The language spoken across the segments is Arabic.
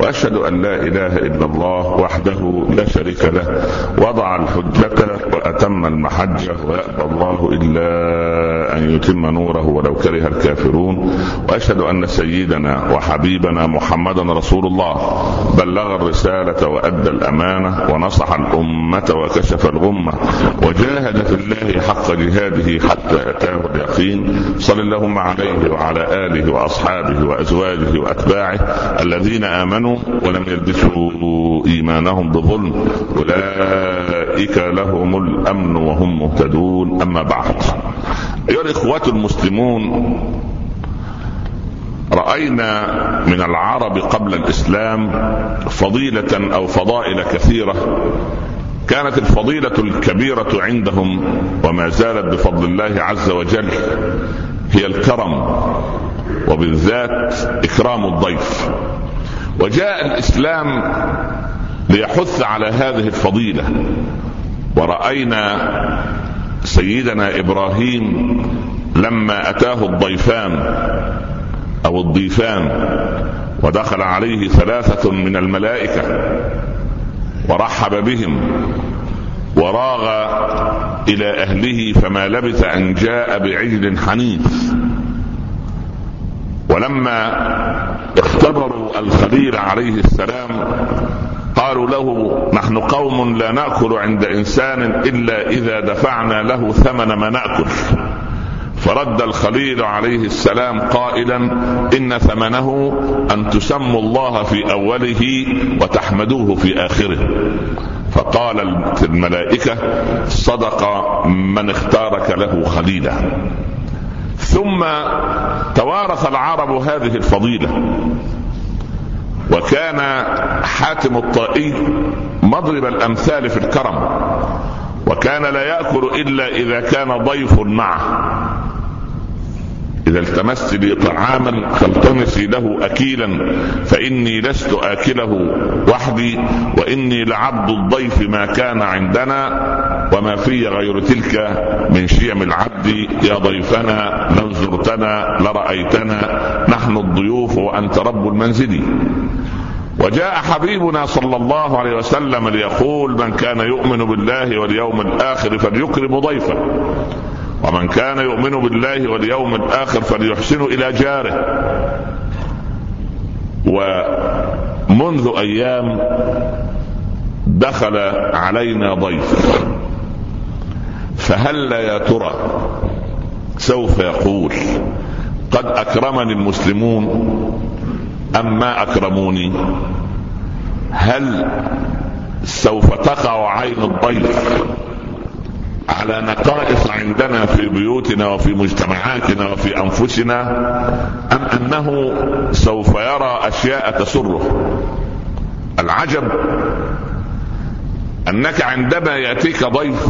وأشهد أن لا إله إلا الله وحده لا شريك له وضع الحجة وأتم المحجه ويأبى الله إلا أن يتم نوره ولو كره الكافرون. وأشهد أن سيدنا وحبيبنا محمدا رسول الله. بلغ الرسالة وأدى الأمانة ونصح الأمة وكشف الغمة وجاهد في الله حق جهاده حتى أتاه اليقين. صل اللهم عليه وعلى آله وأصحابه وأزواجه وأتباعه الذين آمنوا ولم يلبسوا إيمانهم بظلم. أولئك لهم الأمن وهم مهتدون. أما بعد. أيها الإخوة المسلمون رأينا من العرب قبل الإسلام فضيلة أو فضائل كثيرة. كانت الفضيلة الكبيرة عندهم وما زالت بفضل الله عز وجل هي الكرم وبالذات إكرام الضيف. وجاء الإسلام ليحث على هذه الفضيلة. ورأينا سيدنا إبراهيم لما أتاه الضيفان أو الضيفان ودخل عليه ثلاثة من الملائكة ورحب بهم وراغ إلى أهله فما لبث أن جاء بعجل حنيف. ولما اختبروا الخليل عليه السلام قالوا له نحن قوم لا نأكل عند إنسان إلا إذا دفعنا له ثمن ما نأكل. فرد الخليل عليه السلام قائلا إن ثمنه أن تسموا الله في أوله وتحمدوه في آخره. فقال الملائكة صدق من اختارك له خليلا. ثم توارث العرب هذه الفضيلة. وكان حاتم الطائي مضرب الأمثال في الكرم وكان لا يأكل إلا إذا كان ضيف معه. إذا التمست لي طعاما فالتمسي له أكيلا فإني لست آكله وحدي وإني لعبد الضيف ما كان عندنا وما في غير تلك من شيم العبد. يا ضيفنا لو زرتنا لرأيتنا نحن الضيوف وأنت رب المنزل. وجاء حبيبنا صلى الله عليه وسلم ليقول من كان يؤمن بالله واليوم الآخر فليكرم ضيفه. ومن كان يؤمن بالله واليوم الآخر فليحسن إلى جاره. ومنذ أيام دخل علينا ضيف. فهل يا ترى؟ سوف يقول قد أكرمني المسلمون أم ما أكرموني؟ هل سوف تقع عين الضيف؟ على نقائص عندنا في بيوتنا وفي مجتمعاتنا وفي أنفسنا أم أنه سوف يرى أشياء تسره. العجب أنك عندما يأتيك ضيف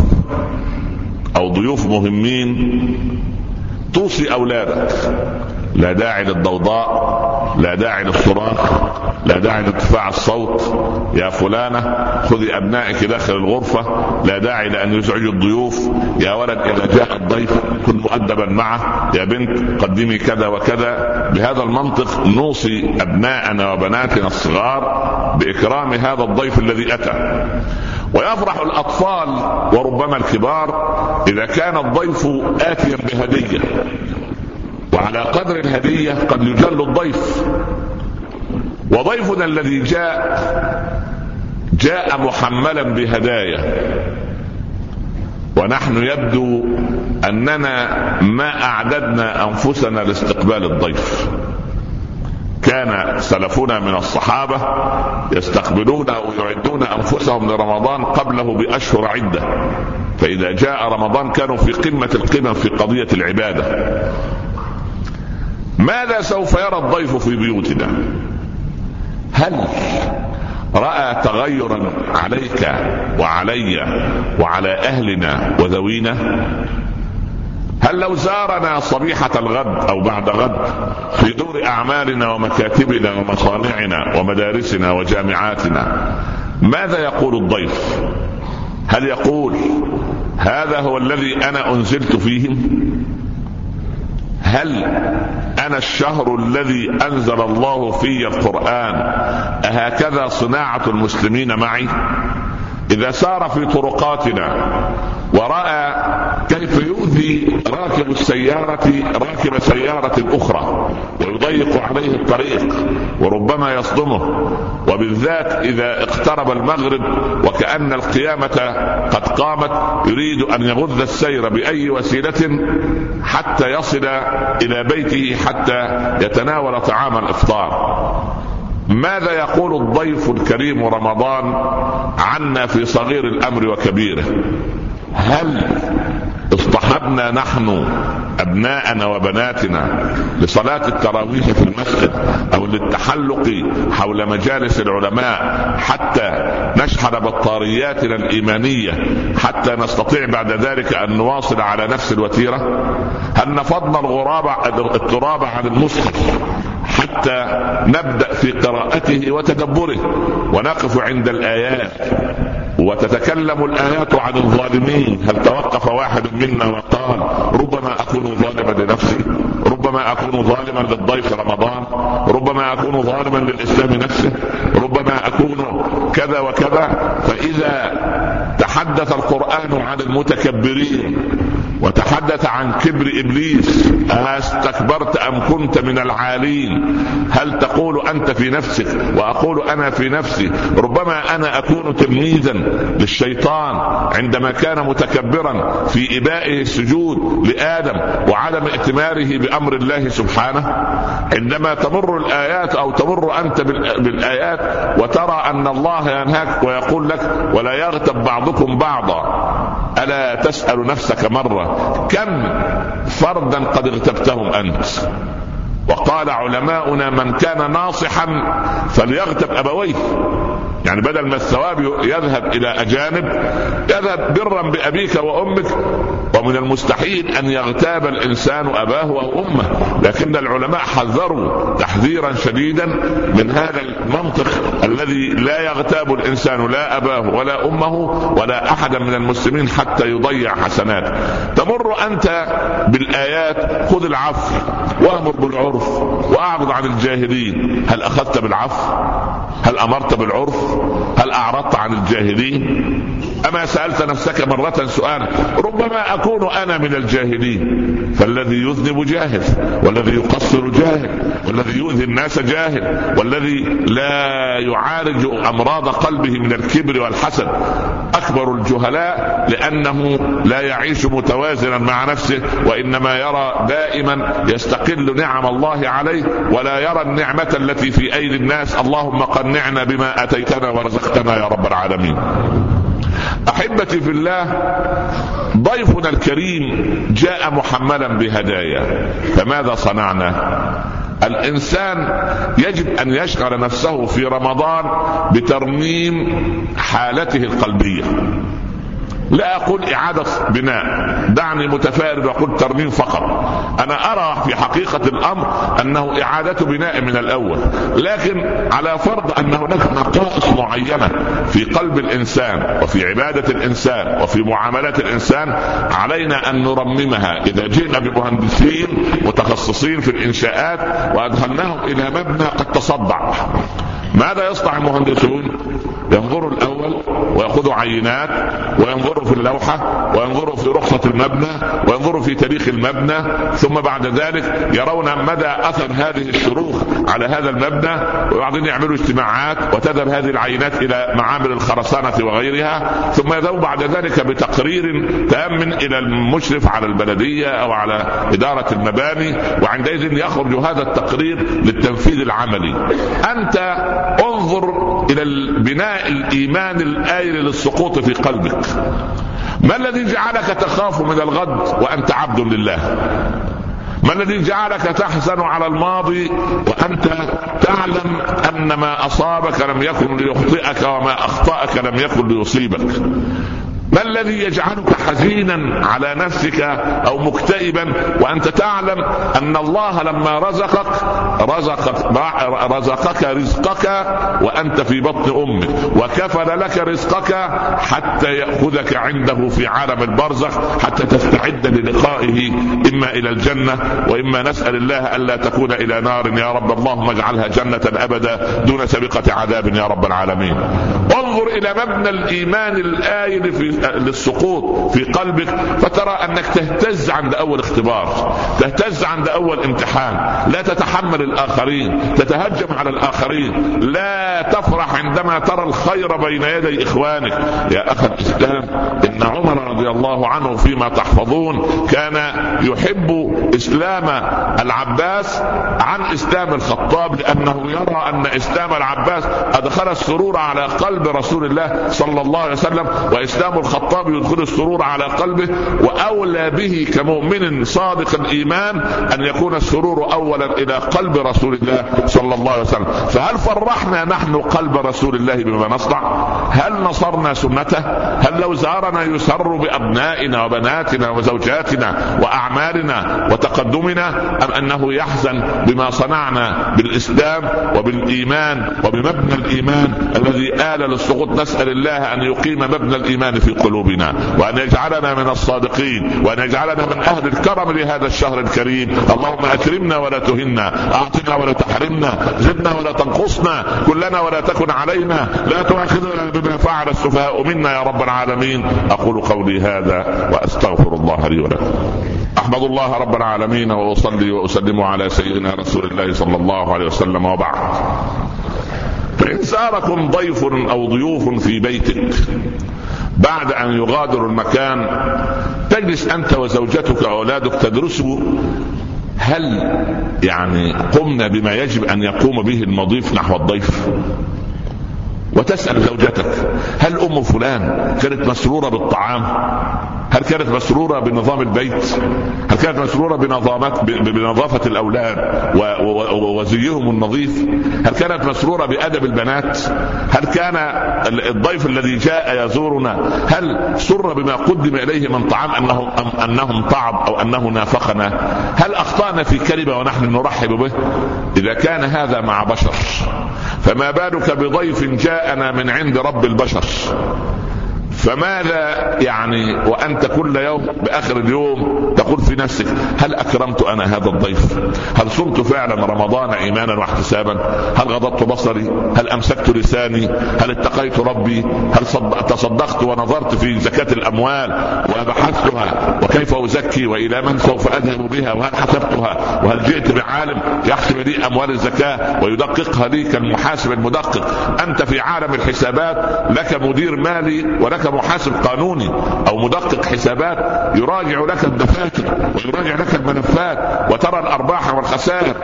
أو ضيوف مهمين توصي أولادك. لا داعي للضوضاء لا داعي للصراخ لا داعي لارتفاع الصوت. يا فلانة خذي أبنائك داخل الغرفة لا داعي لأن يزعجوا الضيوف. يا ولد إذا جاء الضيف كن مؤدبا معه. يا بنت قدمي كذا وكذا. بهذا المنطق نوصي أبناءنا وبناتنا الصغار بإكرام هذا الضيف الذي أتى. ويفرح الأطفال وربما الكبار إذا كان الضيف آتيا بهدية. وعلى قدر الهدية قد يجل الضيف. وضيفنا الذي جاء جاء محملا بهدايا. ونحن يبدو أننا ما أعددنا أنفسنا لاستقبال الضيف. كان سلفنا من الصحابة يستقبلون ويعدون أنفسهم لرمضان قبله بأشهر عدة. فإذا جاء رمضان كانوا في قمة القمم في قضية العبادة. ماذا سوف يرى الضيف في بيوتنا هل رأى تغيرا عليك وعلي وعلى أهلنا وذوينا هل لو زارنا صبيحة الغد أو بعد غد في دور أعمالنا ومكاتبنا ومصانعنا ومدارسنا وجامعاتنا ماذا يقول الضيف؟ هل يقول هذا هو الذي أنا أنزلت فيهم؟ هل أنا الشهر الذي أنزل الله في القرآن؟ أهكذا صناعة المسلمين معي؟ إذا سار في طرقاتنا ورأى كيف يؤذي راكب السيارة راكب سيارة أخرى ويضيق عليه الطريق وربما يصدمه. وبالذات إذا اقترب المغرب وكأن القيامة قد قامت يريد أن يغذ السير بأي وسيلة حتى يصل إلى بيته حتى يتناول طعام الإفطار. ماذا يقول الضيف الكريم رمضان عنا في صغير الأمر وكبيره؟ هل اصطحبنا نحن أبناءنا وبناتنا لصلاة التراويح في المسجد أو للتحلق حول مجالس العلماء حتى نشحن بطارياتنا الإيمانية حتى نستطيع بعد ذلك أن نواصل على نفس الوتيرة؟ هل نفضنا الغراب التراب عن المصحف حتى نبدأ في قراءته وتدبره ونقف عند الآيات وتتكلم الآيات عن الظالمين. هل توقف واحد منا وقال ربما أكون ظالما لنفسي؟ ربما أكون ظالما للضيف رمضان؟ ربما أكون ظالما للإسلام نفسه؟ ربما أكون كذا وكذا؟ فإذا تحدث القرآن عن المتكبرين وتحدث عن كبر إبليس استكبرت أم كنت من العالين؟ هل تقول أنت في نفسك وأقول أنا في نفسي ربما أنا أكون تلميذا للشيطان عندما كان متكبرا في إبائه السجود لآدم وعدم ائتماره بأمر الله سبحانه؟ عندما تمر الآيات أو تمر أنت بالآيات وترى أن الله ينهاك ويقول لك ولا يغتب بعضكم بعضا. ألا تسأل نفسك مرة كم فردا قد اغتبتهم أنت؟ وقال علماؤنا من كان ناصحا فليغتب أبويه. يعني بدل ما الثواب يذهب إلى أجانب يذهب برا بأبيك وأمك ومن المستحيل أن يغتاب الإنسان أباه أو امه لكن العلماء حذروا تحذيرا شديدا من هذا المنطق الذي لا يغتاب الإنسان لا أباه ولا أمه ولا احدا من المسلمين حتى يضيع حسنات. تمر أنت بالآيات خذ العفو. وأمر بالعرف وأعرض عن الجاهلين. هل أخذت بالعفو؟ هل أمرت بالعرف؟ هل أعرضت عن الجاهلين؟ أما سألت نفسك مرة سؤال ربما أكون أنا من الجاهلين. فالذي يذنب جاهل والذي يقصر جاهل والذي يؤذي الناس جاهل والذي لا يعالج أمراض قلبه من الكبر والحسد. أكبر الجهلاء لأنه لا يعيش متوازنا مع نفسه وإنما يرى دائما يستقل نعم الله عليه ولا يرى النعمة التي في أيدي الناس. اللهم قنعنا بما أتيتنا ورزقتنا يا رب العالمين. أحبتي في الله ضيفنا الكريم جاء محملا بهدايا. فماذا صنعنا؟ الإنسان يجب أن يشغل نفسه في رمضان بترميم حالته القلبية. لا أقول إعادة بناء. دعني متفائل واقول ترميم فقط. أنا أرى في حقيقة الأمر أنه إعادة بناء من الأول. لكن على فرض أن هناك نقائص معينة في قلب الإنسان وفي عبادة الإنسان وفي معاملات الإنسان علينا أن نرممها. إذا جئنا بمهندسين متخصصين في الإنشاءات وأدخلناهم إلى مبنى قد تصدع. ماذا يصنع المهندسون؟ ينظروا الأول وياخذوا عينات وينظروا في اللوحة وينظروا في رخصة المبنى وينظروا في تاريخ المبنى ثم بعد ذلك يرون مدى أثر هذه الشروخ على هذا المبنى وبعدين يعملوا اجتماعات وتذهب هذه العينات إلى معامل الخرسانة وغيرها ثم يذهبوا بعد ذلك بتقرير تام إلى المشرف على البلدية أو على إدارة المباني وعندئذ يخرج هذا التقرير للتنفيذ العملي. أنت انظر إلى البناء الإيمان الآير للسقوط في قلبك. ما الذي جعلك تخاف من الغد وأنت عبد لله؟ ما الذي جعلك تحزن على الماضي وأنت تعلم أن ما أصابك لم يكن ليخطئك وما أخطأك لم يكن ليصيبك؟ ما الذي يجعلك حزينا على نفسك أو مكتئبا وأنت تعلم أن الله لما رزقك رزقك رزقك رزقك وأنت في بطن أمك وكفل لك رزقك حتى يأخذك عنده في عالم البرزخ حتى تستعد للقائه إما إلى الجنة وإما نسأل الله ألا تكون إلى نار. يا رب اللهم اجعلها جنة أبدا دون سابقه عذاب. يا رب العالمين. انظر إلى مبنى الإيمان الايل في للسقوط في قلبك فترى أنك تهتز عند أول اختبار تهتز عند أول امتحان لا تتحمل الآخرين تتهجم على الآخرين لا تفرح عندما ترى الخير بين يدي إخوانك. يا أخ الإسلام إن عمر رضي الله عنه فيما تحفظون كان يحب إسلام العباس عن إسلام الخطاب لأنه يرى أن إسلام العباس أدخل السرور على قلب رسول الله صلى الله عليه وسلم وإسلام الخطاب يدخل السرور على قلبه وأولى به كمؤمن صادق الإيمان أن يكون السرور اولا إلى قلب رسول الله صلى الله عليه وسلم. فهل فرحنا نحن قلب رسول الله بما نصنع؟ هل نصرنا سنته؟ هل لو زارنا يسر بأبنائنا وبناتنا وزوجاتنا وأعمالنا وتقدمنا؟ أم أنه يحزن بما صنعنا بالإسلام وبالإيمان وبمبنى الإيمان الذي آل للسقوط نسأل الله أن يقيم مبنى الإيمان في قلوبنا وأن يجعلنا من الصادقين وأن يجعلنا من أهل الكرم لهذا الشهر الكريم. اللهم أكرمنا ولا تهنا أعطنا ولا تحرمنا زدنا ولا تنقصنا كلنا ولا تكن علينا لا تؤاخذنا بما فعل السفهاء منا يا رب العالمين. أقول قولي هذا وأستغفر الله لي ولكم. أحمد الله رب العالمين وأصلي وأسلم على سيدنا رسول الله صلى الله عليه وسلم وبعد. فان ساركم ضيف أو ضيوف في بيتك بعد أن يغادروا المكان تجلس أنت وزوجتك وأولادك تدرسوا هل يعني قمنا بما يجب أن يقوم به المضيف نحو الضيف؟ وتسأل زوجتك هل أم فلان كانت مسرورة بالطعام؟ هل كانت مسرورة بنظام البيت؟ هل كانت مسرورة بنظافة الأولاد وزيهم النظيف؟ هل كانت مسرورة بأدب البنات؟ هل كان الضيف الذي جاء يزورنا هل سر بما قدم إليه من طعام أنه أنهم طعم أو أنه نافقنا هل أخطأنا في كلمة ونحن نرحب به؟ إذا كان هذا مع بشر فما بالك بضيف جاءنا من عند رب البشر فماذا يعني وأنت كل يوم بآخر اليوم تقول في نفسك هل أكرمت أنا هذا الضيف؟ هل صمت فعلا رمضان ايمانا واحتسابا؟ هل غضضت بصري؟ هل أمسكت لساني؟ هل اتقيت ربي؟ هل تصدقت ونظرت في زكاة الأموال وبحثتها وكيف أزكي وإلى من سوف أذهب بها وهل حسبتها وهل جئت بعالم يحسب لي أموال الزكاة ويدققها لي كالمحاسب المدقق أنت في عالم الحسابات لك مدير مالي ولك محاسب قانوني أو مدقق حسابات يراجع لك الدفاتر ويراجع لك الملفات وترى الأرباح والخسائر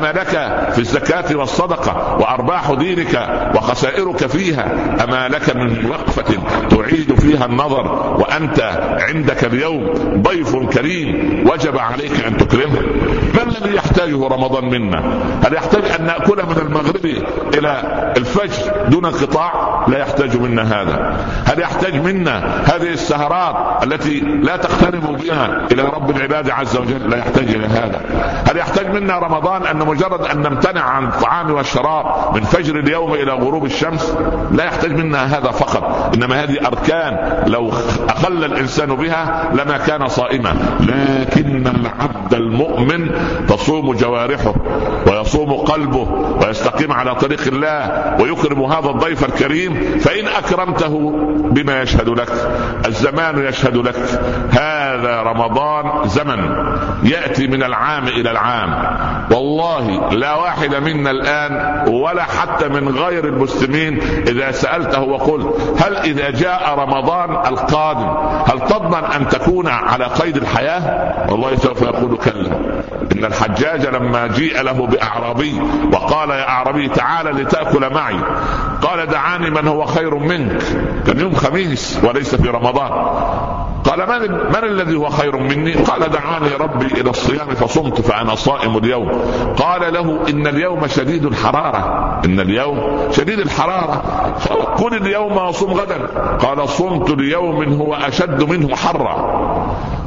أما لك في الزكاة والصدقة وأرباح دينك وخسائرك فيها أما لك من وقفة تعيد فيها النظر وأنت عندك اليوم ضيف كريم وجب عليك أن تكرمه. ما الذي يحتاجه رمضان منا؟ هل يحتاج أن ناكل من المغرب إلى الفجر دون انقطاع لا يحتاج منا هذا. هل يحتاج منا هذه السهرات التي لا تقترب بها إلى رب العباد عز وجل؟ لا يحتاج إلى هذا. هل يحتاج منا رمضان أن مجرد أن نمتنع عن الطعام والشراب من فجر اليوم إلى غروب الشمس؟ لا يحتاج منا هذا فقط. إنما هذه أركان لو أقل الإنسان بها لما كان صائما لكن العبد المؤمن تصوم جوارحه ويصوم قلبه ويستقيم على طريق الله ويكرم هذا الضيف الكريم فإن أكرمته بما يشهد لك الزمان يشهد لك. هذا رمضان زمن يأتي من العام إلى العام. والله لا واحد منا الآن ولا حتى من غير المسلمين إذا سألته وقلت هل إذا جاء رمضان القادم هل تضمن أن تكون على قيد الحياة والله سوف يقول كلا. إن الحجاج لما جيء له بأعرابي وقال يا أعرابي تعال لتأكل معي. قال دعاني من هو خير منك كان يوم خميس وليس في رمضان قال من من الذي هو خير مني؟ قال دعاني ربي إلى الصيام فصمت فأنا صائم اليوم. قال له إن اليوم شديد الحرارة، إن اليوم شديد الحرارة، قل اليوم وصم غدا. قال صمت ليوم هو أشد منه حرا.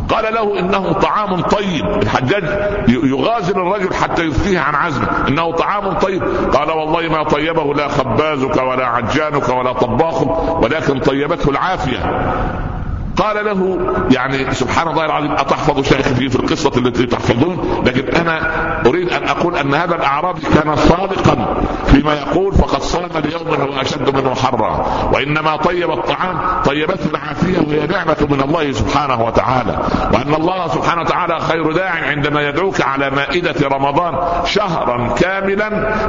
قال له إنه طعام طيب. الحجاج يغازل الرجل حتى يفتيه عن عزمه إنه طعام طيب. قال والله ما طيبه لا خبازك ولا عجانك ولا طباخك ولكن طيبته العافية. قال له يعني سبحان الله العظيم أتحفظ شيخي في القصة التي تحفظون لكن أنا أريد أن أقول أن هذا الأعرابي كان صادقا فيما يقول فقد صام اليوم هو أشد منه حرا وإنما طيب الطعام طيبته العافية وهي نعمة من الله سبحانه وتعالى وأن الله سبحانه وتعالى خير داع عندما يدعوك على مائدة رمضان شهرا كاملا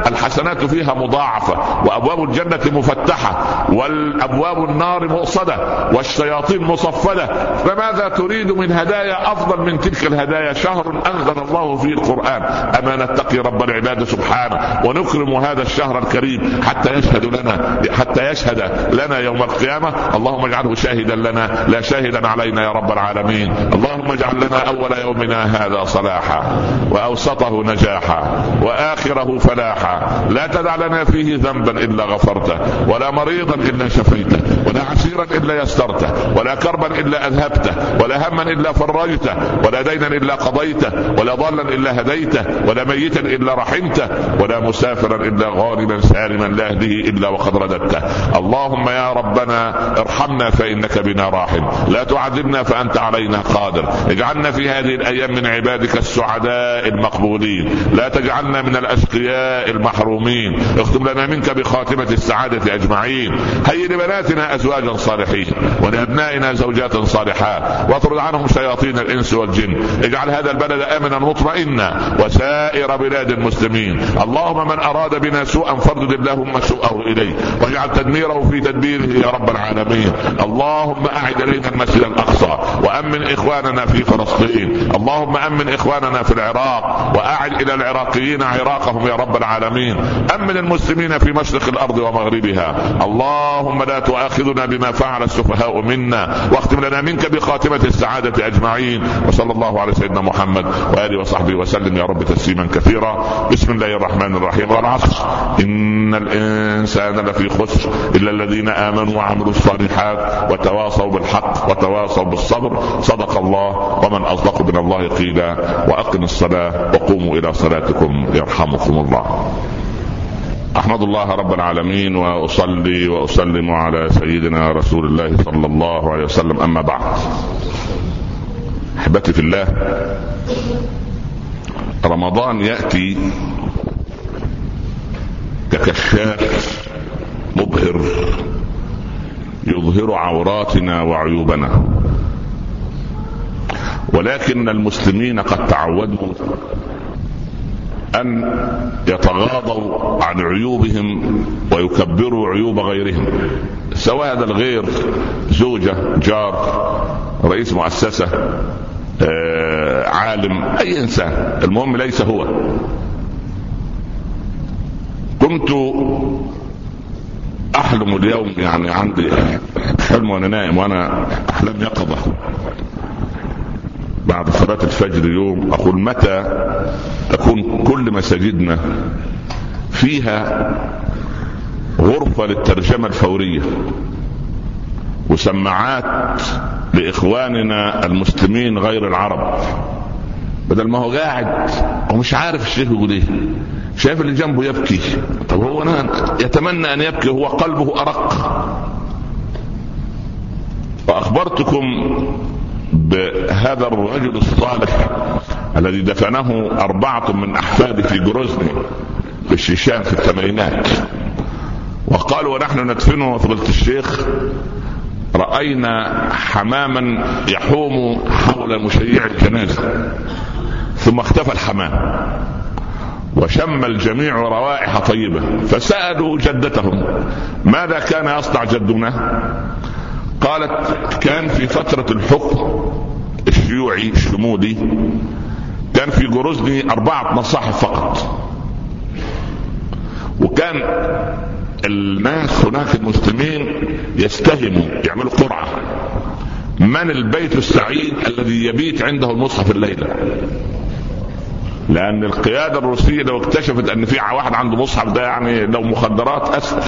الحسنات فيها مضاعفة وأبواب الجنة مفتحة والأبواب النار مؤصدة والشياطين مصفة مفضلة فماذا تريد من هدايا أفضل من تلك الهدايا؟ شهر أنزل الله فيه القرآن. أما نتقي رب العباد سبحانه ونكرم هذا الشهر الكريم حتى يشهد لنا حتى يشهد لنا يوم القيامة. اللهم اجعله شاهدا لنا لا شاهدا علينا يا رب العالمين. اللهم اجعل لنا أول يومنا هذا صلاحا وأوسطه نجاحا وآخره فلاحا. لا تدع لنا فيه ذنبا إلا غفرته ولا مريضا إلا شفيته ولا عسيرا إلا يسرته ولا كربا إلا أذهبته ولا هما إلا فرجته ولا دينا إلا قضيته ولا ضالا إلا هديته ولا ميتا إلا رحمته ولا مسافرا إلا غانما سالما لا يهده إلا وقد رددته. اللهم يا ربنا ارحمنا فإنك بنا راحم. لا تعذبنا فأنت علينا قادر. اجعلنا في هذه الأيام من عبادك السعداء المقبولين. لا تجعلنا من الأشقياء المحرومين. اختم لنا منك بخاتمة السعادة أجمعين. هيئ لبناتنا أزواجا صالحين. ولأبنائنا زوجات زوجات صالحات واطرد عنهم شياطين الإنس والجن. اجعل هذا البلد آمنا مطمئنا وسائر بلاد المسلمين. اللهم من أراد بنا سوءا فردد اللهم سوءه إليه. واجعل تدميره في تدبيره يا رب العالمين. اللهم أعد الينا المسجد الأقصى وأمن إخواننا في فلسطين. اللهم أمن إخواننا في العراق وأعد إلى العراقيين عراقهم يا رب العالمين. أمن المسلمين في مشرق الأرض ومغربها. اللهم لا تؤاخذنا بما فعل السفهاء منا واختم لنا منك بخاتمة السعادة أجمعين. وصلى الله على سيدنا محمد وآله وصحبه وسلم. يا رب تسليما كثيرا. بسم الله الرحمن الرحيم. والعصر إن الإنسان لفي خسر إلا الذين آمنوا وعملوا الصالحات وتواصوا بالحق وتواصوا بالصبر. صدق الله ومن أصدق من الله قيلا. وأقم الصلاة وقوموا إلى صلاتكم يرحمكم الله. أحمد الله رب العالمين وأصلي وأسلم على سيدنا رسول الله صلى الله عليه وسلم. أما بعد أحبتي في الله رمضان يأتي ككشاف مبهر يظهر عوراتنا وعيوبنا. ولكن المسلمين قد تعودوا أن يتغاضوا عن عيوبهم ويكبروا عيوب غيرهم سواء هذا الغير زوجة جار رئيس مؤسسة آه، عالم أي إنسان المهم ليس هو. كنت أحلم اليوم يعني عندي حلم وأنا نائم وأنا احلام يقظه بعد صلاة الفجر يوم أقول متى تكون كل مساجدنا فيها غرفة للترجمة الفورية وسماعات لإخواننا المسلمين غير العرب. بدل ما هو قاعد ومش عارف الشيخ يقول إيه. شايف اللي جنبه يبكي. طب هو أنا يتمنى أن يبكي هو قلبه أرق. واخبرتكم بهذا الرجل الصالح الذي دفنه أربعة من أحفاده في جروزني في الشيشان في الثمانينات. وقالوا ونحن ندفنه فضيلة الشيخ رأينا حماما يحوم حول مشيع الجنازة. ثم اختفى الحمام وشم الجميع روائح طيبة فسألوا جدتهم ماذا كان يصنع جدنا؟ قالت كان في فترة الحكم الشيوعي الشمولي كان في جروزني أربعة مصاحف فقط. وكان الناس هناك المسلمين يستهموا يعملوا قرعة. من البيت السعيد الذي يبيت عنده المصحف الليلة؟ لأن القيادة الروسية لو اكتشفت أن في واحد عنده مصحف ده يعني لو مخدرات أسهل.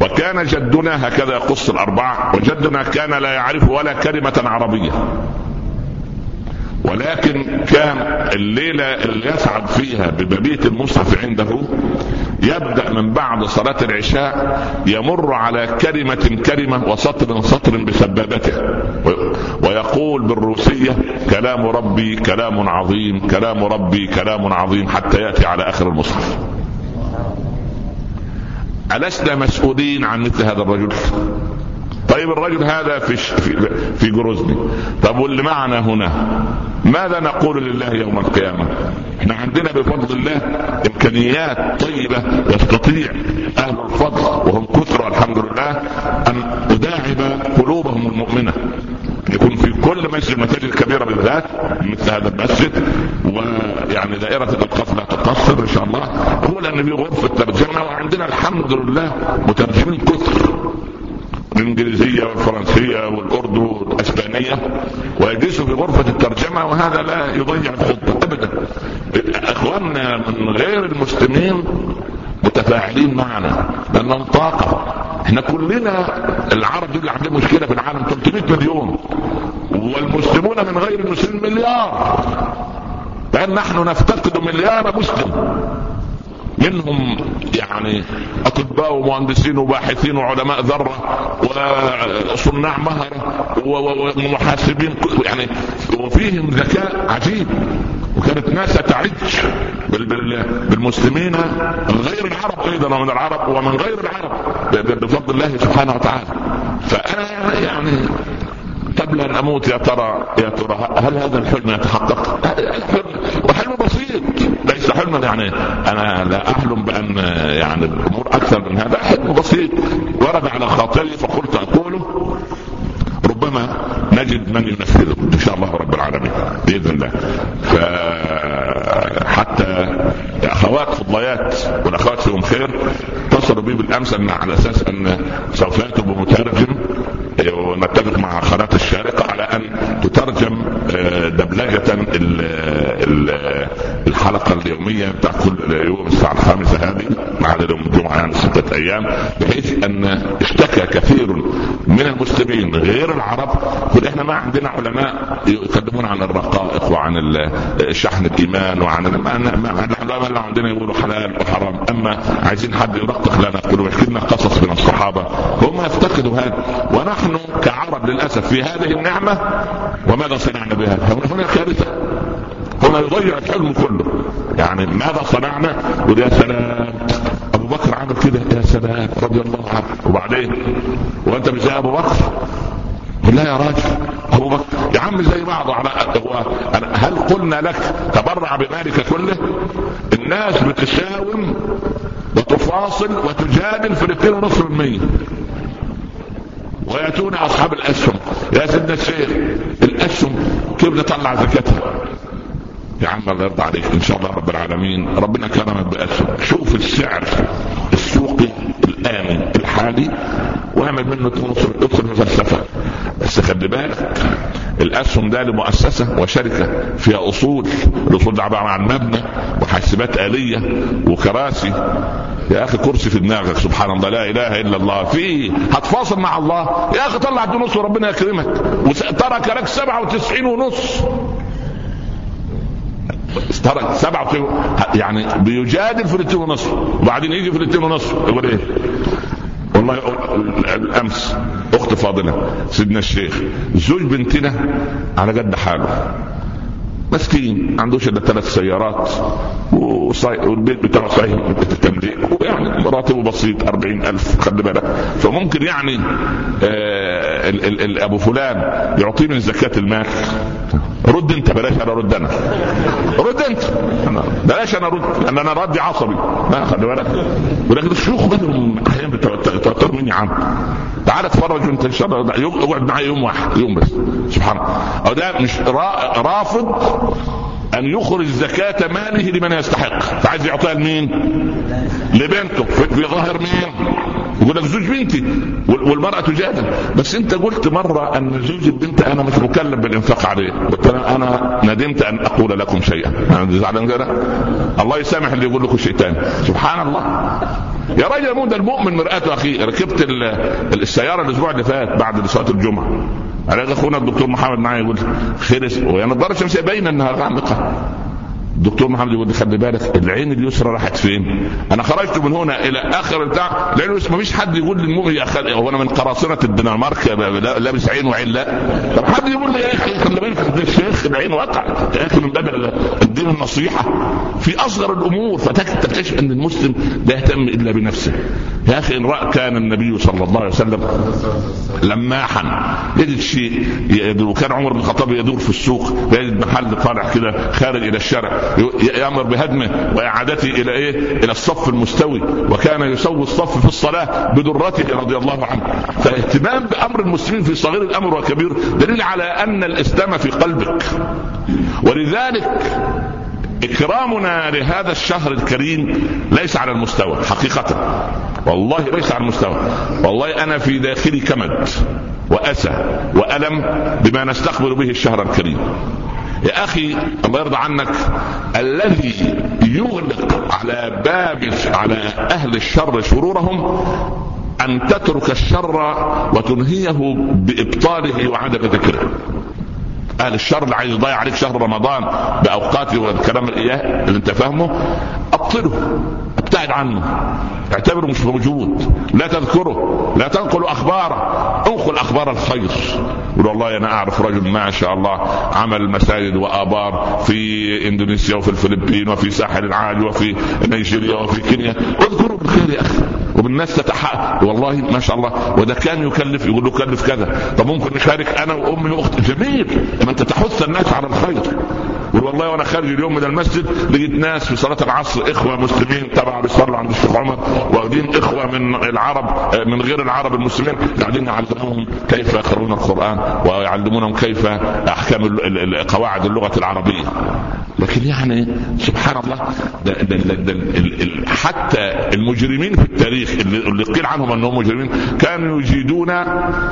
وكان جدنا هكذا يقص الأربعة وجدنا كان لا يعرف ولا كلمة عربية. ولكن كان الليلة اللي يسعد فيها بمبيت المصحف عنده يبدأ من بعد صلاة العشاء يمر على كلمة كلمة وسطر سطر بسبابته. ويقول بالروسية كلام ربي كلام عظيم كلام ربي كلام عظيم حتى يأتي على آخر المصحف. ألسنا مسؤولين عن مثل هذا الرجل؟ طيب الرجل هذا في في, جروزني طب واللي معنا هنا؟ ماذا نقول لله يوم القيامة؟ إحنا عندنا بفضل الله إمكانيات طيبة يستطيع أهل الفضل وهم كثر الحمد لله أن أداعب قلوبهم المؤمنة. يكون في كل مسجد المساجد الكبيرة بالذات مثل هذا المسجد ويعني دائرة الاوقاف لا تقصر إن شاء الله. هو لأن في غرفة ترجمة وعندنا الحمد لله مترجمين كثر. الانجليزيه والفرنسية والأردو والأسبانية ويجلسوا في غرفة الترجمة وهذا لا يضيع الخطبه ابدا. إخواننا من غير المسلمين متفاعلين معنا لانهم طاقه إحنا كلنا العرب دول عندهم مشكلة في العالم 300 مليون والمسلمون من غير المسلمين مليار. لأن نحن نفتقد مليار مسلم. منهم يعني أطباء ومهندسين وباحثين وعلماء ذرة وصناع مهره ومحاسبين يعني وفيهم ذكاء عجيب. وكانت ناس تعج بالمسلمين غير العرب أيضا ومن العرب ومن غير العرب بفضل الله سبحانه وتعالى. فأنا يعني قبل أن أموت يا ترى يا ترى هل هذا الحلم يتحقق؟ وحلم بسيط. حلما يعني أنا لا أحلم بأن يعني الأمور أكثر من هذا. حلم بسيط ورد على خاطري فقلت أقوله ربما نجد من ينفذه إن شاء الله رب العالمين بإذن الله. فحتى أخوات فضليات والأخوات فيهم خير اتصلوا بي بالأمس أن على أساس أن سوف يأتوا بمترجم ونتفق مع قناة الشارقة. تترجم آه، دبلجة الحلقة اليومية بتاع كل يوم الساعة الخامسة هذه ما عدا يوم الجمعة يعني ستة أيام بحيث أن اشتكى كثير من المسلمين غير العرب يقول إحنا ما عندنا علماء يقدمون عن الرقائق وعن شحن الإيمان وعن العلماء اللي عندنا يقولوا حلال وحرام أما عايزين حد يرقق لنا يقولوا يحكي لنا قصص من الصحابة هم يفتقدوا هذا. ونحن كعرب للأسف في هذه النعمة وماذا صنعنا بها؟ هنا كارثه هنا يضيع الحلم كله. يعني ماذا صنعنا؟ يقول يا سلام. أبو بكر عمل كده. يا سلام. رضي الله عنه. وبعدين؟ وأنت مش زي أبو بكر؟ لا يا راجل. أبو بكر. يا عم زي بعض على هل قلنا لك تبرع بمالك كله؟ الناس بتساوم وتفاصل وتجادل في ونصف المية. ويأتون أصحاب الأسهم. يا سيدنا الشيخ الأسهم كيف نطلع زكاتها يا عم الله يرضى عليك. إن شاء الله رب العالمين. ربنا كرمك بأسهم. شوف السعر السوقي الآن الحالي. واعمل منه ادخل مفلسفه بس خلي بالك الأسهم ده لمؤسسة وشركة فيها أصول الأصول دي عبارة عن مبنى وحاسبات آلية وكراسي. يا أخي كرسي في دماغك سبحان الله لا إله إلا الله. في هتفاصل مع الله. يا أخي طلع نص وربنا يكرمك. وترك لك 97 ونص. ترك سبعة يعني بيجادل في الاثنين ونصف وبعدين يجي في الاثنين ونصف يقول إيه؟ والله الأمس أخت فاضلة سيدنا الشيخ زوج بنتنا على قد حاله. مسكين ما عندوش الا ثلاث سيارات والبيت بتاعه صحيح التمليك ويعني راتبه بسيط أربعين ألف خلي بالك. فممكن يعني آه أبو فلان يعطيه من زكاة المال. رد أنت بلاش أنا رد أنا. رد أنت. بلاش أنا رد لأن أنا ردي عصبي. ما خلي بالك. ولكن الشيوخ بدهم أحيانا بتوتر مني يا عم تعال اتفرج أنت إن شاء الله. اقعد معايا يوم واحد يوم بس. سبحان الله. ده مش رافض أن يخرج زكاة ماله لمن يستحق. فعايز يعطيها لمين؟ لبنته. في ظاهر مين؟ يقول لك زوج بنتي والمرأة تجادل. بس انت قلت مرة ان زوج البنت أنا مش مكلف بالانفاق عليه. قلت أنا, أنا ندمت ان أقول لكم شيئا. أنا زعلان كده الله يسامح اللي يقول لكم شيء ثاني سبحان الله. يا راجل مو ده المؤمن مرآته اخيه ركبت السيارة الأسبوع اللي فات بعد صلاة الجمعة. على أخونا الدكتور محمد معايا يقول خير ويا نظارة الشمسية باينة إنها غامقة. الدكتور محمد يقول لي خلي بالك العين اليسرى راحت فين؟ أنا خرجت من هنا إلى آخر بتاع العين اليسرى ما فيش حد يقول أخي هو أنا من قراصنة الدنمارك لابس عين وعين لا. طب حد يقول لي يا أخي؟ خلي بالك الشيخ العين وقع. يا أخي من باب الدين النصيحة. في أصغر الأمور فتكتشف إن المسلم لا يهتم إلا بنفسه. يا أخي إن رأى كان النبي صلى الله عليه وسلم لماحا يجد شيء وكان عمر بن الخطاب يدور في السوق يجد محل طالع كده خارج إلى الشارع يأمر بهدمه وإعادته إلى إيه؟ إلى الصف المستوي وكان يسوي الصف في الصلاة بدرته رضي الله عنه. فاهتمام بأمر المسلمين في صغير الأمر وكبير دليل على أن الإسلام في قلبك. ولذلك إكرامنا لهذا الشهر الكريم ليس على المستوى حقيقة. والله ليس على المستوى. والله أنا في داخلي كمد وأسى وألم بما نستقبل به الشهر الكريم. يا أخي الله يرضى عنك الذي يغلق على باب على أهل الشر شرورهم أن تترك الشر وتنهيه بإبطاله وعدم ذكره. أهل الشر اللي عايز يضيع عليك شهر رمضان بأوقاته والكلام الاياه اللي أنت فاهمه أبطله. ابتعد عنه. اعتبره مش موجود. لا تذكره. لا تنقل أخباره. انقل أخبار الخير. قول والله أنا أعرف رجل ما شاء الله عمل مساجد وآبار في إندونيسيا وفي الفلبين وفي ساحل العاج وفي نيجيريا وفي كينيا. اذكروا بالخير يا أخي. وبالناس تتحقق والله ما شاء الله. وده كان يكلف يقول له كلف كذا. طب ممكن نشارك أنا وأمي وأختي؟ جميل. أنت تحث الناس على الخير. والله وأنا خارج اليوم من المسجد لقيت ناس في صلاة العصر إخوة مسلمين طبعا بيصلوا عند الشيخ عمر واخدين إخوة من العرب من غير العرب المسلمين قاعدين يعلمونهم كيف يقرؤون القرآن ويعلمونهم كيف أحكام قواعد اللغة العربية. لكن يعني سبحان الله ده ده ده ده حتى المجرمين في التاريخ اللي قيل عنهم أنهم مجرمين كانوا يجيدون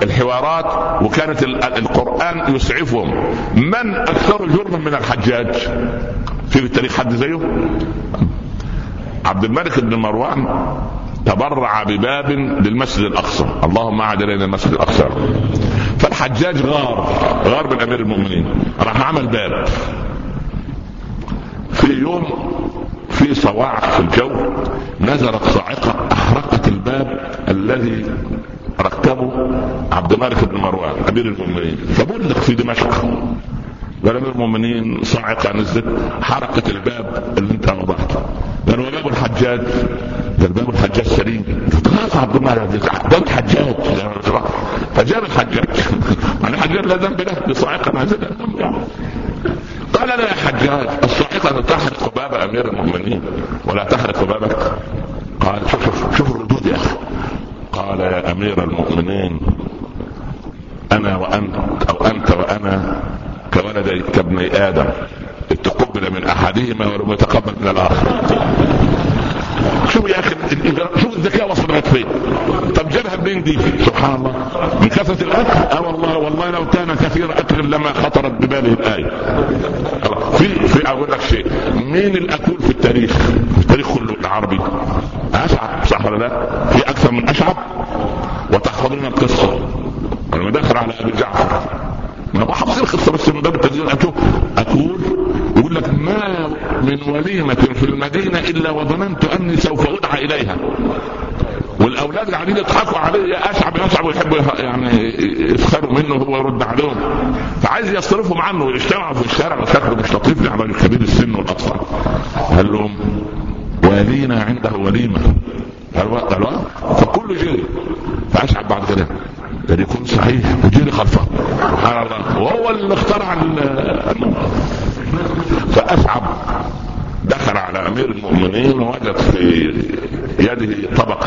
الحوارات وكانت القرآن يسعفهم. من أكثر جرما من الحجاج؟ في التاريخ حد زيه؟ عبد الملك بن مروان تبرع بباب للمسجد الأقصى. اللهم أعد الينا المسجد الأقصى. فالحجاج غار غار من أمير المؤمنين. راح عمل باب. في يوم في صواعق في الجو نزلت صاعقة أحرقت الباب الذي ركبه عبد الملك بن مروان أمير المؤمنين. فبلغ في دمشق. قال أمير المؤمنين صاعقه نزلت حرقت الباب اللي انت وضعته قال وباب الحجاج قال باب الحجاج سليم خلاص عبد الملك باب الحجاج. فجاب الحجاج. يعني الحجاج لا ذنب له بصاعقه نازله قال لا يا حجاج الصاعقه تحرق باب أمير المؤمنين ولا تحرق بابك؟ قال شوف شوف, شوف الردود يا أخي. قال يا أمير المؤمنين أنا وأنت أو أنت وأنا كولدي كابني آدم. تقبل من أحدهما ولم يتقبل من الآخر. شوف يا أخي شوف الذكاء وصلت فين طب جابها منين دي؟ سبحان الله. من كثرة الأكل؟ آه والله والله لو كان كثير أكل لما خطرت بباله الآية. في في أقول لك شيء. مين الأكل في التاريخ؟ في التاريخ كله العربي. أشعب صح ولا لا؟ في أكثر من أشعب؟ وتحفظون القصة. لما دخل على أبي جعفر. ما هو القصة بس من باب التدين أقول يقول لك ما من وليمة في المدينة إلا وظننت أني سوف أدعى إليها. والأولاد قاعدين يضحكوا عليه أشعب يصعب ويحبوا يعني يسخروا منه وهو يرد عليهم. فعايز يصرفهم عنه. ويجتمعوا في الشارع وشكله مش لطيف راجل كبير السن والأطفال. قال لهم والينا عنده وليمة؟ قالوا قالوا فكل جري فأشعب بعد كده. قال يكون صحيح وجري خلفه. سبحان الله. وهو اللي اخترع فأصعب دخل على أمير المؤمنين ووجد في يده طبق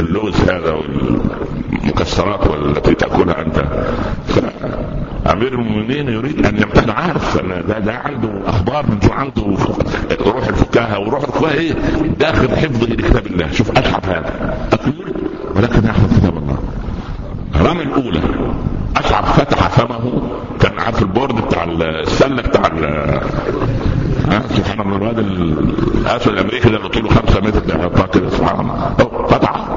اللوز هذا والمكسرات والتي تأكلها أنت. امير المؤمنين يريد أن يمتحن عارف ده, ده عنده أخبار عنده روح الفكاهة وروح الفكاهه إيه؟ داخل حفظه لكتاب الله. شوف اشعب هذا. ولكن يحفظ كتاب الله. رمي الأولى. اشعب فتح فمه. كان عارف البورد بتاع السلة بتاع سبحان الله الواد الأسود الأمريكي اللي طوله 5 متر ده كده سبحان الله. فتح.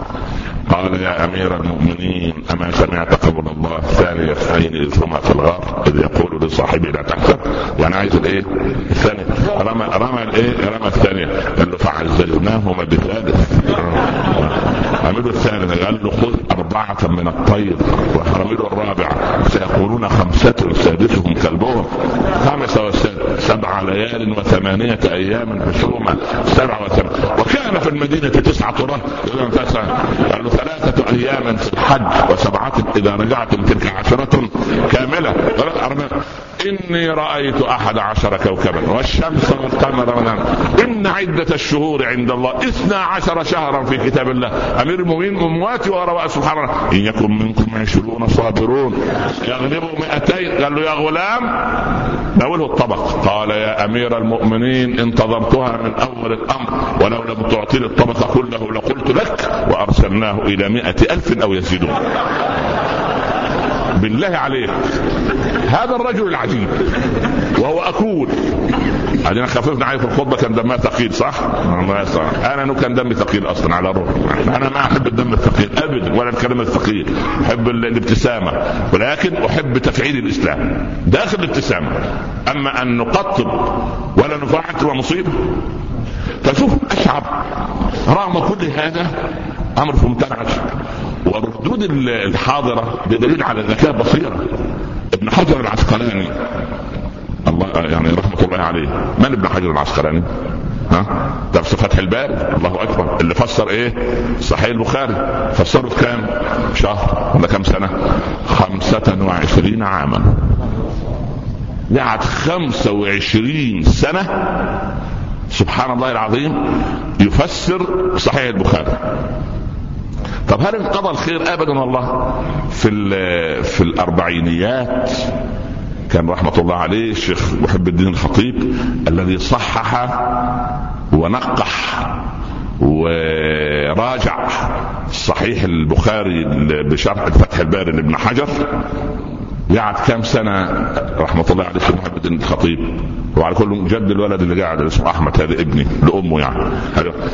قال يا أمير المؤمنين أما سمعت قول الله ثاني اثنين اذ هما في الغار إذ يقول لصاحبه لا تحزن وأنا عايز الإيه؟ الثانية رمى رمى الإيه؟ رمى الثانية قال له فعززناهما بثالث عملوا الثالث قال له خذ أربعة من الطير وحرملوا الرابع سيقولون خمسة سادسهم كلبهم. خمسة وسادس سبع ليال وثمانية أيام حسوما. سبع وثمانية وكان في المدينة تسعة رهط قال له ثلاثة أيام في الحج وسبعة إذا رجعتم تلك عشرة كاملة. إني رأيت أحد عشر كوكبا والشمس والقمر إن عدة الشهور عند الله. إثنا عشر شهرا في كتاب الله. أمير المؤمنين أمواتي وراء سبحان الله. إن يكن منكم عشرون صابرون. يغلبوا مئتين. قال له يا غلام ناوله الطبق. قال يا أمير المؤمنين انتظرتها من أول الأمر. ولو لم تعطيني الطبق كله لقلت لك وأرسلناه إلى مئة ألف أو يزيدون. بالله عليك. هذا الرجل العجيب. وهو أكول. بعدين خففنا عليه في الخطبة كان دمها ثقيل صح؟ أنا كان دمي ثقيل أصلا على الروح أنا ما أحب الدم الثقيل ابدا ولا الكلام الثقيل. أحب الابتسامة. ولكن أحب تفعيل الإسلام. داخل الابتسامة. أما أن نقطب ولا نفاعل تبقى مصيبه فشوف أشعب. رغم كل هذا أمر في منتهى والردود الحاضرة بدليل على ذكاء بصيرة. ابن حجر العسقلاني. الله يعني رحمة الله عليه. من ابن حجر العسقلاني؟ ها؟ درس فتح الباري. الله أكبر. اللي فسر إيه؟ صحيح البخاري. فسره في كام؟ شهر ولا كام سنة؟ خمسة وعشرين عاما. قعد خمسة وعشرين سنة. سبحان الله العظيم. يفسر صحيح البخاري. طب هل انقضى الخير ابدا والله في في الأربعينيات؟ كان رحمة الله عليه الشيخ محب الدين الخطيب الذي صحح ونقح وراجع صحيح البخاري بشرح فتح الباري لابن حجر. قعد كام سنة رحمة الله عليه الشيخ محب الدين الخطيب؟ وعلى كل جد الولد اللي قاعد اسمه أحمد هذا ابني لأمه يعني.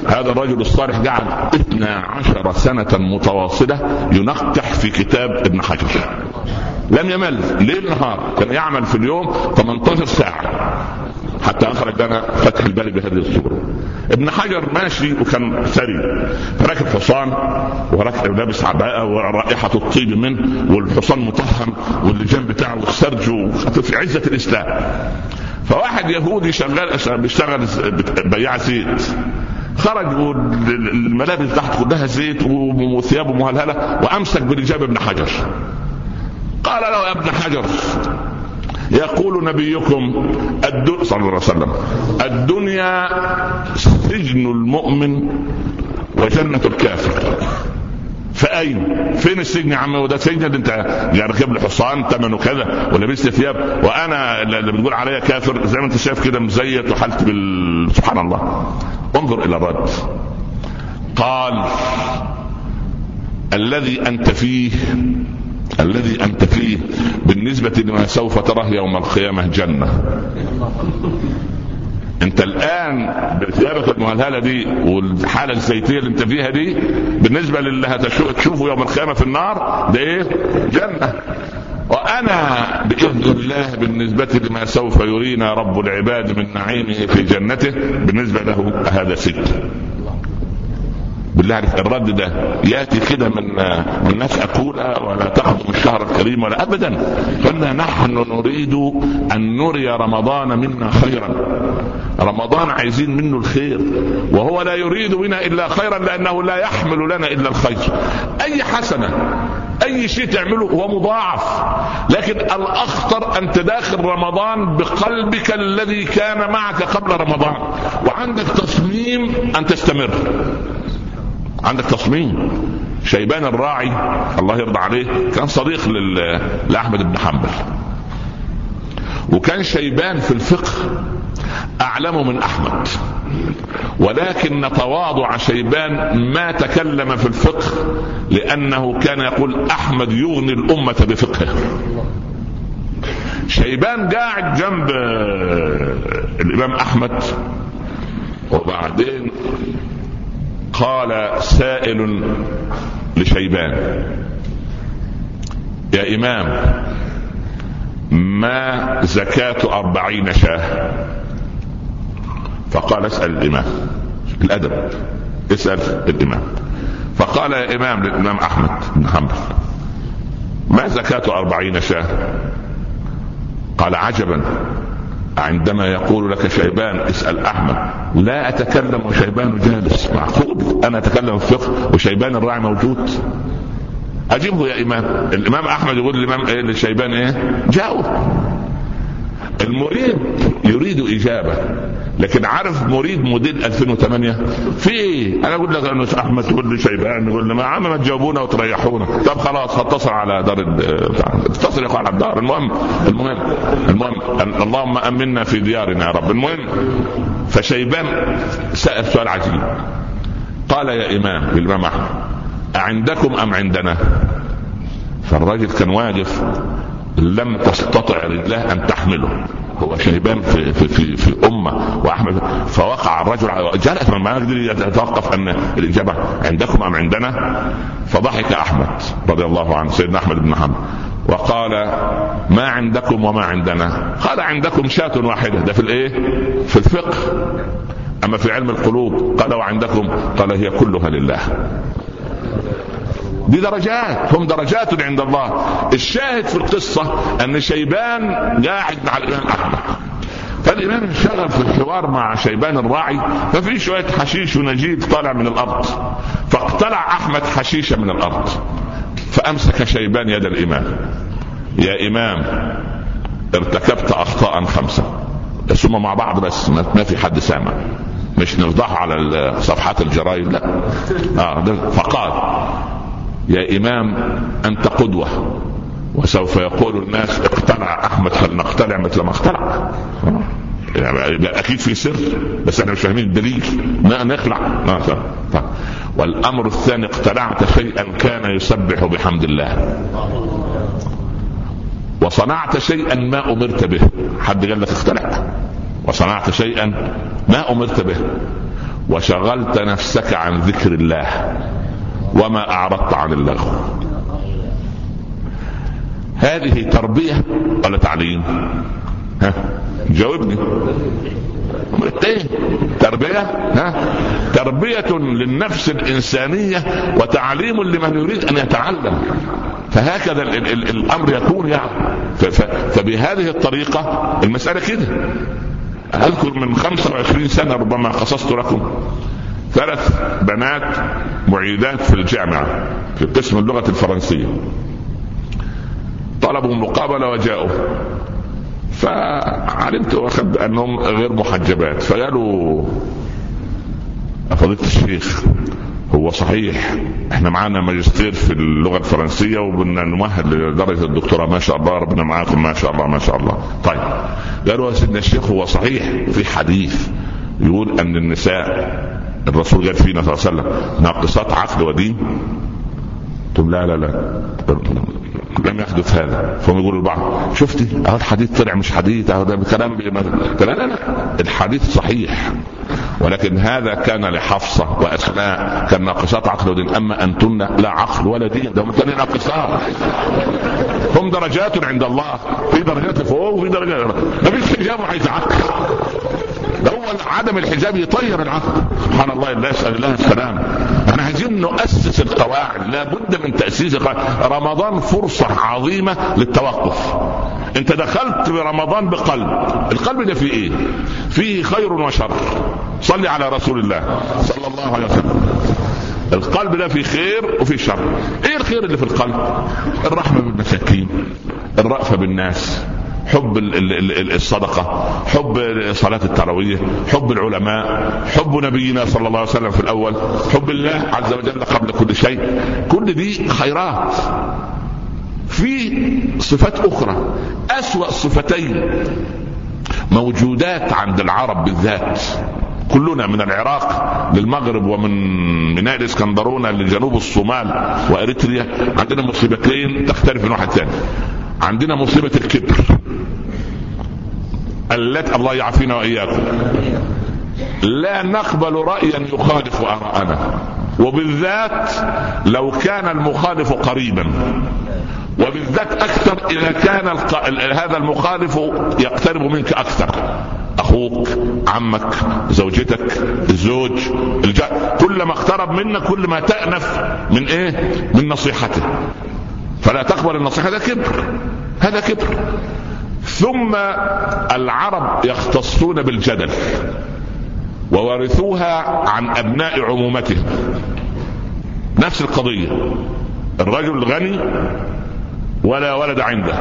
هذا الرجل الصالح قعد 12 سنة متواصلة ينقح في كتاب ابن حجر. لم يمل ليل نهار كان يعمل في اليوم 18 ساعة حتى أخرج لنا فتح الباري بهذه الصورة. ابن حجر ماشي وكان ثري راكب حصان وراكب لابس عباءة ورائحة الطيب منه والحصان مطهم واللجام بتاعه والسرج في عزة الإسلام. فواحد يهودي شغال بيشتغل بياع زيت. خرج والملابس تحت كلها زيت وثيابه مهلهلة وأمسك برجاب ابن حجر. قال له يا ابن حجر يقول نبيكم الدنيا صلى الله عليه وسلم الدنيا سجن المؤمن وجنة الكافر. فأين؟ فين السجن يا عم وده سجن اللي انت ركب لي حصان ثمنه كذا ولبست ثياب وأنا اللي بتقول عليا كافر زي ما انت شايف كده مزيت وحالت بال سبحان الله. انظر إلى الرد قال الذي أنت فيه الذي أنت فيه بالنسبة لما سوف تراه يوم القيامة جنة. انت الآن بثيابك المهلهله دي والحالة الزيتية اللي انت فيها دي بالنسبة للي هتشوفه يوم القيامة في النار ده إيه؟ جنة وأنا بإذن الله بالنسبة لما سوف يرينا رب العباد من نعيمه في جنته بالنسبة له هذا سجن بالله عليك الرد ده ياتي كده من من ناس أقولها ولا تخدم الشهر الكريم ولا ابدا. قلنا نحن نريد أن نري رمضان منا خيرا. رمضان عايزين منه الخير وهو لا يريد بنا إلا خيرا لأنه لا يحمل لنا إلا الخير. أي حسنة أي شيء تعمله هو مضاعف. لكن الأخطر أن تداخل رمضان بقلبك الذي كان معك قبل رمضان وعندك تصميم أن تستمر. عندك تصميم. شيبان الراعي الله يرضى عليه كان صديق لأحمد بن حنبل. وكان شيبان في الفقه أعلم من أحمد. ولكن تواضع شيبان ما تكلم في الفقه لأنه كان يقول أحمد يغني الأمة بفقهه. شيبان قاعد جنب الإمام أحمد. وبعدين قال سائل لشيبان. يا إمام ما زكاة أربعين شاة؟ فقال اسأل الإمام. الأدب. اسأل الإمام. فقال يا إمام للإمام أحمد بن حنبل ما زكاة أربعين شاة؟ قال عجبا. عندما يقول لك شيبان اسأل أحمد. لا أتكلم وشيبان جالس. معقول؟ أنا أتكلم الفقه وشيبان الراعي موجود. أجيبه يا إمام. الإمام أحمد يقول للإمام إيه للشيبان إيه؟ جاوب. المريد. يريد إجابة. لكن عارف مريد موديل 2008 في؟ أنا أقول لك أنه أحمد تقول لي شيبان يقول لي ما عم ما تجاوبونا وتريحونا. طب خلاص هتصل على دار اتصل يا على الدار. المهم المهم المهم اللهم آمنا في ديارنا يا رب. المهم فشيبان سأل سؤال عجيب. قال يا إمام الإمام أحمد أعندكم أم عندنا؟ فالراجل كان واقف لم تستطع رجلاه أن تحمله. هو شيبان في في في, في أمة وأحمد فوقع الرجل جلس ما قدر يتوقف أن الإجابة عندكم أم عندنا؟ فضحك أحمد رضي الله عنه سيدنا أحمد بن حنبل وقال ما عندكم وما عندنا؟ قال عندكم شاة واحدة. ده في الإيه؟ في الفقه. أما في علم القلوب قال وعندكم؟ قال هي كلها لله. دي درجات هم درجات عند الله. الشاهد في القصة أن شيبان قاعد مع الإمام أحمد. فالإمام انشغل في الحوار مع شيبان الراعي ففي شوية حشيش ونجيب طالع من الأرض. فاقتلع أحمد حشيشة من الأرض. فأمسك شيبان يد الإمام. يا إمام ارتكبت أخطاء خمسة. بس هم مع بعض بس ما في حد سامع. مش نفضح على صفحات الجرايد لا. آه فقال يا إمام أنت قدوة. وسوف يقول الناس اقتنع أحمد فلنقتنع مثل ما اقتنع. يعني أكيد في سر بس إحنا مش فاهمين الدليل. نخلع. طيب. والأمر الثاني اقتنعت شيئا كان يسبح بحمد الله. وصنعت شيئا ما أمرت به. حد قال لك اقتنع وصنعت شيئا ما أمرت به. وشغلت نفسك عن ذكر الله. وما أعرضت عن اللغو هذه تربية ولا تعليم؟ ها؟ جاوبني. تربية ها؟ تربية للنفس الإنسانية وتعليم لمن يريد أن يتعلم. فهكذا ال ال ال الأمر يكون يعني. فبهذه الطريقة المسألة كده. أذكر من 25 سنة ربما قصصت لكم. ثلاث بنات معيدات في الجامعة في قسم اللغة الفرنسية. طلبوا مقابلة وجاءوا. فعلمت واخد أنهم غير محجبات فقالوا فضيلة الشيخ هو صحيح إحنا معانا ماجستير في اللغة الفرنسية وبدنا نمهد لدرجة الدكتوراه ما شاء الله ربنا معاكم ما شاء الله ما شاء الله. طيب قالوا يا سيدنا الشيخ هو صحيح في حديث يقول أن النساء الرسول قال فينا صلى الله عليه وسلم ناقصات عقل ودين؟ قلت لا لا لا. لم يحدث هذا. فهم يقولوا لبعض شفتي؟ اهو الحديث طلع مش حديث ده كلام لا لا لا. الحديث صحيح. ولكن هذا كان لحفصة واسماء كان ناقصات عقل ودين. أما أنتن لا عقل ولا دين ده مثلا ناقصات. هم درجات عند الله. في درجات فوق وفي درجات ما فيش حجاب وعايز اول عدم الحجاب يطير العقل. سبحان الله لا يسأل الله السلام. إحنا عايزين نؤسس القواعد. لابد من تأسيس القواعد. رمضان فرصة عظيمة للتوقف. أنت دخلت في رمضان بقلب. القلب ده فيه إيه؟ فيه خير وشر. صلي على رسول الله صلى الله عليه وسلم. القلب ده فيه خير وفيه شر. إيه الخير اللي في القلب؟ الرحمة بالمساكين. الرأفة بالناس. حب الصدقة حب صلاة التراويح حب العلماء حب نبينا صلى الله عليه وسلم في الأول حب الله عز وجل قبل كل شيء. كل دي خيرات. في صفات أخرى أسوأ صفتين موجودات عند العرب بالذات. كلنا من العراق للمغرب ومن ميناء الاسكندرونه لجنوب الصومال وإريتريا عندنا مصيبتين تختلف من واحد ثاني عندنا مصيبة الكبر. التي الله يعافينا وإياكم. لا نقبل رايا يخالف آراءنا. وبالذات لو كان المخالف قريبا. وبالذات أكثر إذا كان هذا المخالف يقترب منك أكثر. أخوك عمك زوجتك الزوج كلما اقترب منك كل ما تأنف من إيه؟ من نصيحته. فلا تقبل النصيحة. هذا كبر. هذا كبر. ثم العرب يختصون بالجدل وورثوها عن أبناء عمومتهم. نفس القضية. الرجل غني ولا ولد عنده.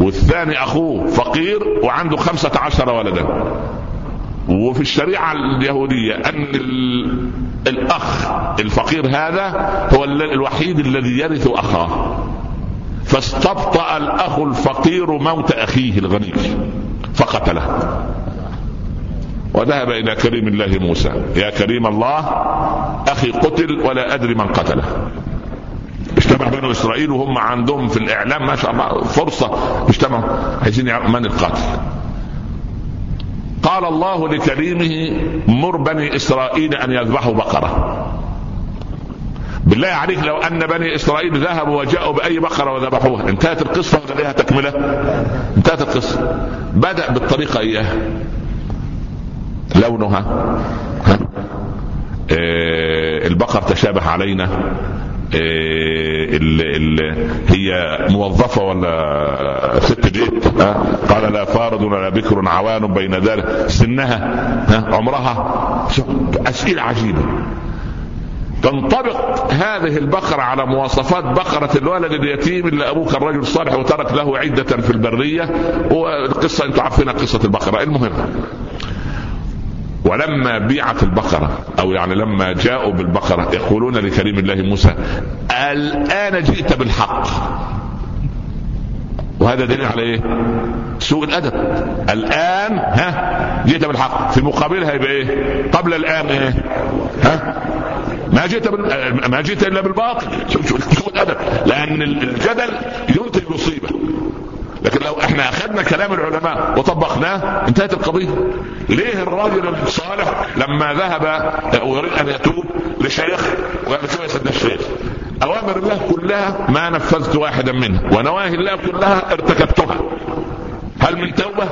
والثاني أخوه فقير وعنده خمسة عشر ولدا. وفي الشريعة اليهودية أن الأخ الفقير هذا هو الوحيد الذي يرث أخاه. فاستبطأ الأخ الفقير موت أخيه الغني فقتله. وذهب إلى كريم الله موسى. يا كريم الله أخي قتل ولا أدري من قتله. اجتمع بنو إسرائيل وهم عندهم في الإعلام ما شاء الله فرصة. اجتمعوا عايزين من القاتل؟ قال الله لكريمه مر بني إسرائيل أن يذبحوا بقرة بالله عليك لو أن بني إسرائيل ذهبوا وجاءوا بأي بقرة وذبحوها انتهت القصة ولا لها تكملة؟ انتهت القصة بدأ بالطريقة اياها لونها ها؟ إيه البقر تشابه علينا ال ال هي موظفة ولا ست بيت قال لا فارض ولا بكر عوان بين ذلك. سنها عمرها؟ أسئلة عجيبة. تنطبق هذه البقرة على مواصفات بقرة الولد اليتيم اللي أبوه كان رجل صالح وترك له عدة في البرية والقصة أنتم عارفين قصة البقرة. المهم ولما بيعت البقرة أو يعني لما جاءوا بالبقرة يقولون لكريم الله موسى الآن جئت بالحق وهذا دليل على إيه؟ سوء الأدب. الآن ها جئت بالحق في مقابلها يبقى إيه؟ قبل الآن إيه؟ ها؟ ما جئت. ما جئت إلا بالباطل سوء الأدب لأن الجدل ينتج مصيبة لكن لو إحنا اخذنا كلام العلماء وطبقناه انتهت القضية. ليه الراجل الصالح لما ذهب ويريد أن يتوب لشيخ وقال يا سيدنا الشيخ أوامر الله كلها ما نفذت واحدا منها ونواهي الله كلها ارتكبتها. هل من توبة؟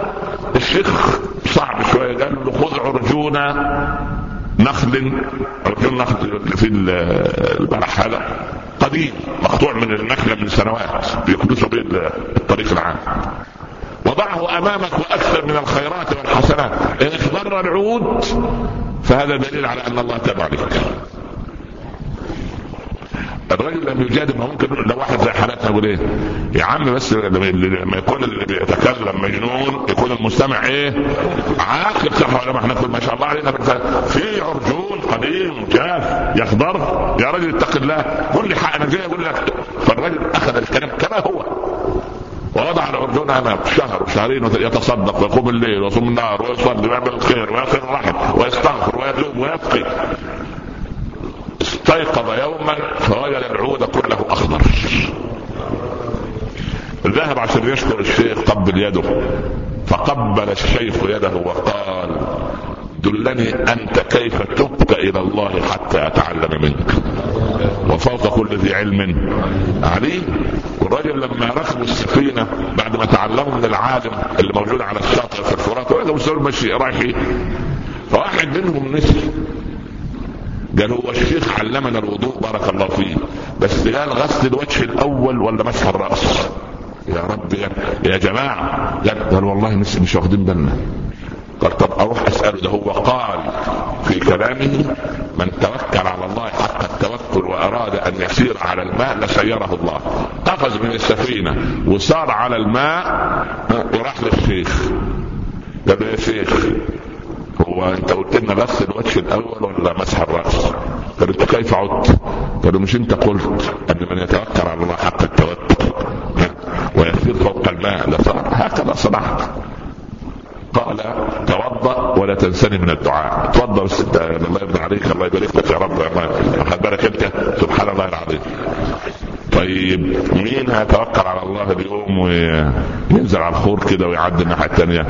الشيخ صعب شوية قال له خذ عرجونه نخل عرجون نخل في البرح هذا. قديم مقطوع من النخلة من سنوات بيقدسوا به الطريق العام. وضعه أمامك وأكثر من الخيرات والحسنات. إن اخضر العود فهذا دليل على أن الله تاب عليك. الرجل لم يجادل ما ممكن لو واحد زي حالاتنا يقول إيه؟ يا عم بس لما يكون اللي بيتكلم مجنون يكون المستمع إيه؟ عاقل صح ولا ما إحنا ما شاء الله علينا في عرجون قديم جاف يخضر. يا رجل اتق الله. قل لي أنا جاي أقول لك. فالرجل أخذ الكلام كما هو. ووضع العرجون أمام شهر وشهرين يتصدق ويقوم الليل ويصوم النهار ويصلي ويعمل الخير ويصل الرحم ويستغفر ويتوب ويبقي استيقظ يوما فوجد العود كله أخضر. ذهب عشان يشكر الشيخ قبل يده فقبل الشيخ يده وقال دلني أنت كيف تبت إلى الله حتى أتعلم منك. وفوق كل ذي علم عليم. والراجل لما ركبوا السفينة بعد ما تعلموا من العالم اللي موجود على الشاطئ في الفرات وإذا ماشي رايحين فواحد منهم نسي قال هو الشيخ علمنا الوضوء بارك الله فيه. بس قال غسل الوجه الأول ولا مسح الرأس؟ يا رب يا, يا جماعة قال, والله مش, مش واخدين بالنا. قال طب أروح أسأله. ده هو قال في كلامه من توكل على الله حق التوكل وأراد أن يسير على الماء لسيره الله. قفز من السفينة وسار على الماء وراح للشيخ. قال يا شيخ هو انت قلت لنا غسل الوجه الأول ولا مسح الرأس؟ قال أنت كيف عدت؟ قالوا مش أنت قلت ان من يتوكل على الله حق التوكل. ويسير فوق الماء. هكذا صنعت. قال توضأ ولا تنسني من الدعاء. توضا بس الله يرضى عليك. الله يبارك لك يا رب. خد بالك أنت؟ سبحان الله العظيم. طيب مين هيتوكل على الله اليوم وينزل على الخور كده ويعدي الناحية الثانية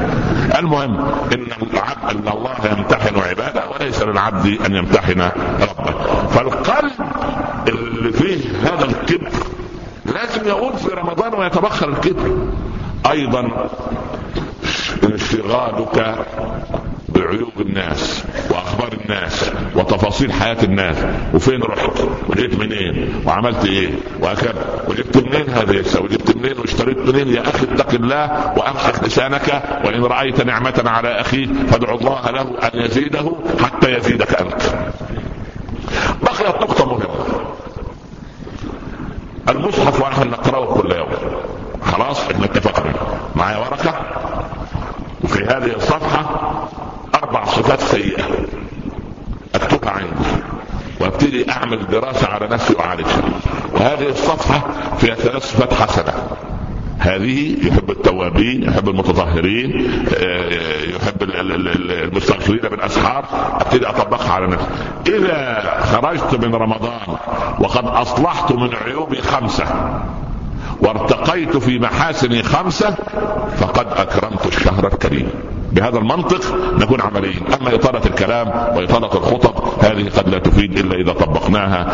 المهم إن العبد إن الله يمتحن عباده وليس للعبد أن يمتحن ربه. فالقلب اللي فيه هذا الكبر لازم يقول في رمضان ويتبخر الكبر. أيضا انشغالك بعيوب الناس وأخبار الناس وتفاصيل حياة الناس. وفين رحت؟ وجيت منين؟ وعملت إيه؟ وهكذا. وجبت منين هذا وجبت منين؟ واشتريت منين يا أخي؟ اتق الله وأمسك لسانك. وإن رأيت نعمة على اخيك فادع الله له أن يزيده حتى يزيدك أنت. بقيت نقطه مهمة. المصحف ونحن نقرأه كل يوم. خلاص؟ إحنا اتفقنا. معايا ورقة؟ وفي هذه الصفحة أربع صفات سيئة. أكتبها عندي. وأبتدي أعمل دراسة على نفسي وأعالجها. وهذه الصفحة فيها ثلاث صفات حسنة. هذه يحب التوابين يحب المتطهرين آه، يحب المستغفرين بالاسحار أبتدي أطبقها على نفسي. إذا خرجت من رمضان وقد أصلحت من عيوبي خمسة. وارتقيت في محاسن خمسة فقد أكرمت الشهر الكريم. بهذا المنطق نكون عمليين. أما إطالة الكلام وإطالة الخطب هذه قد لا تفيد إلا إذا طبقناها.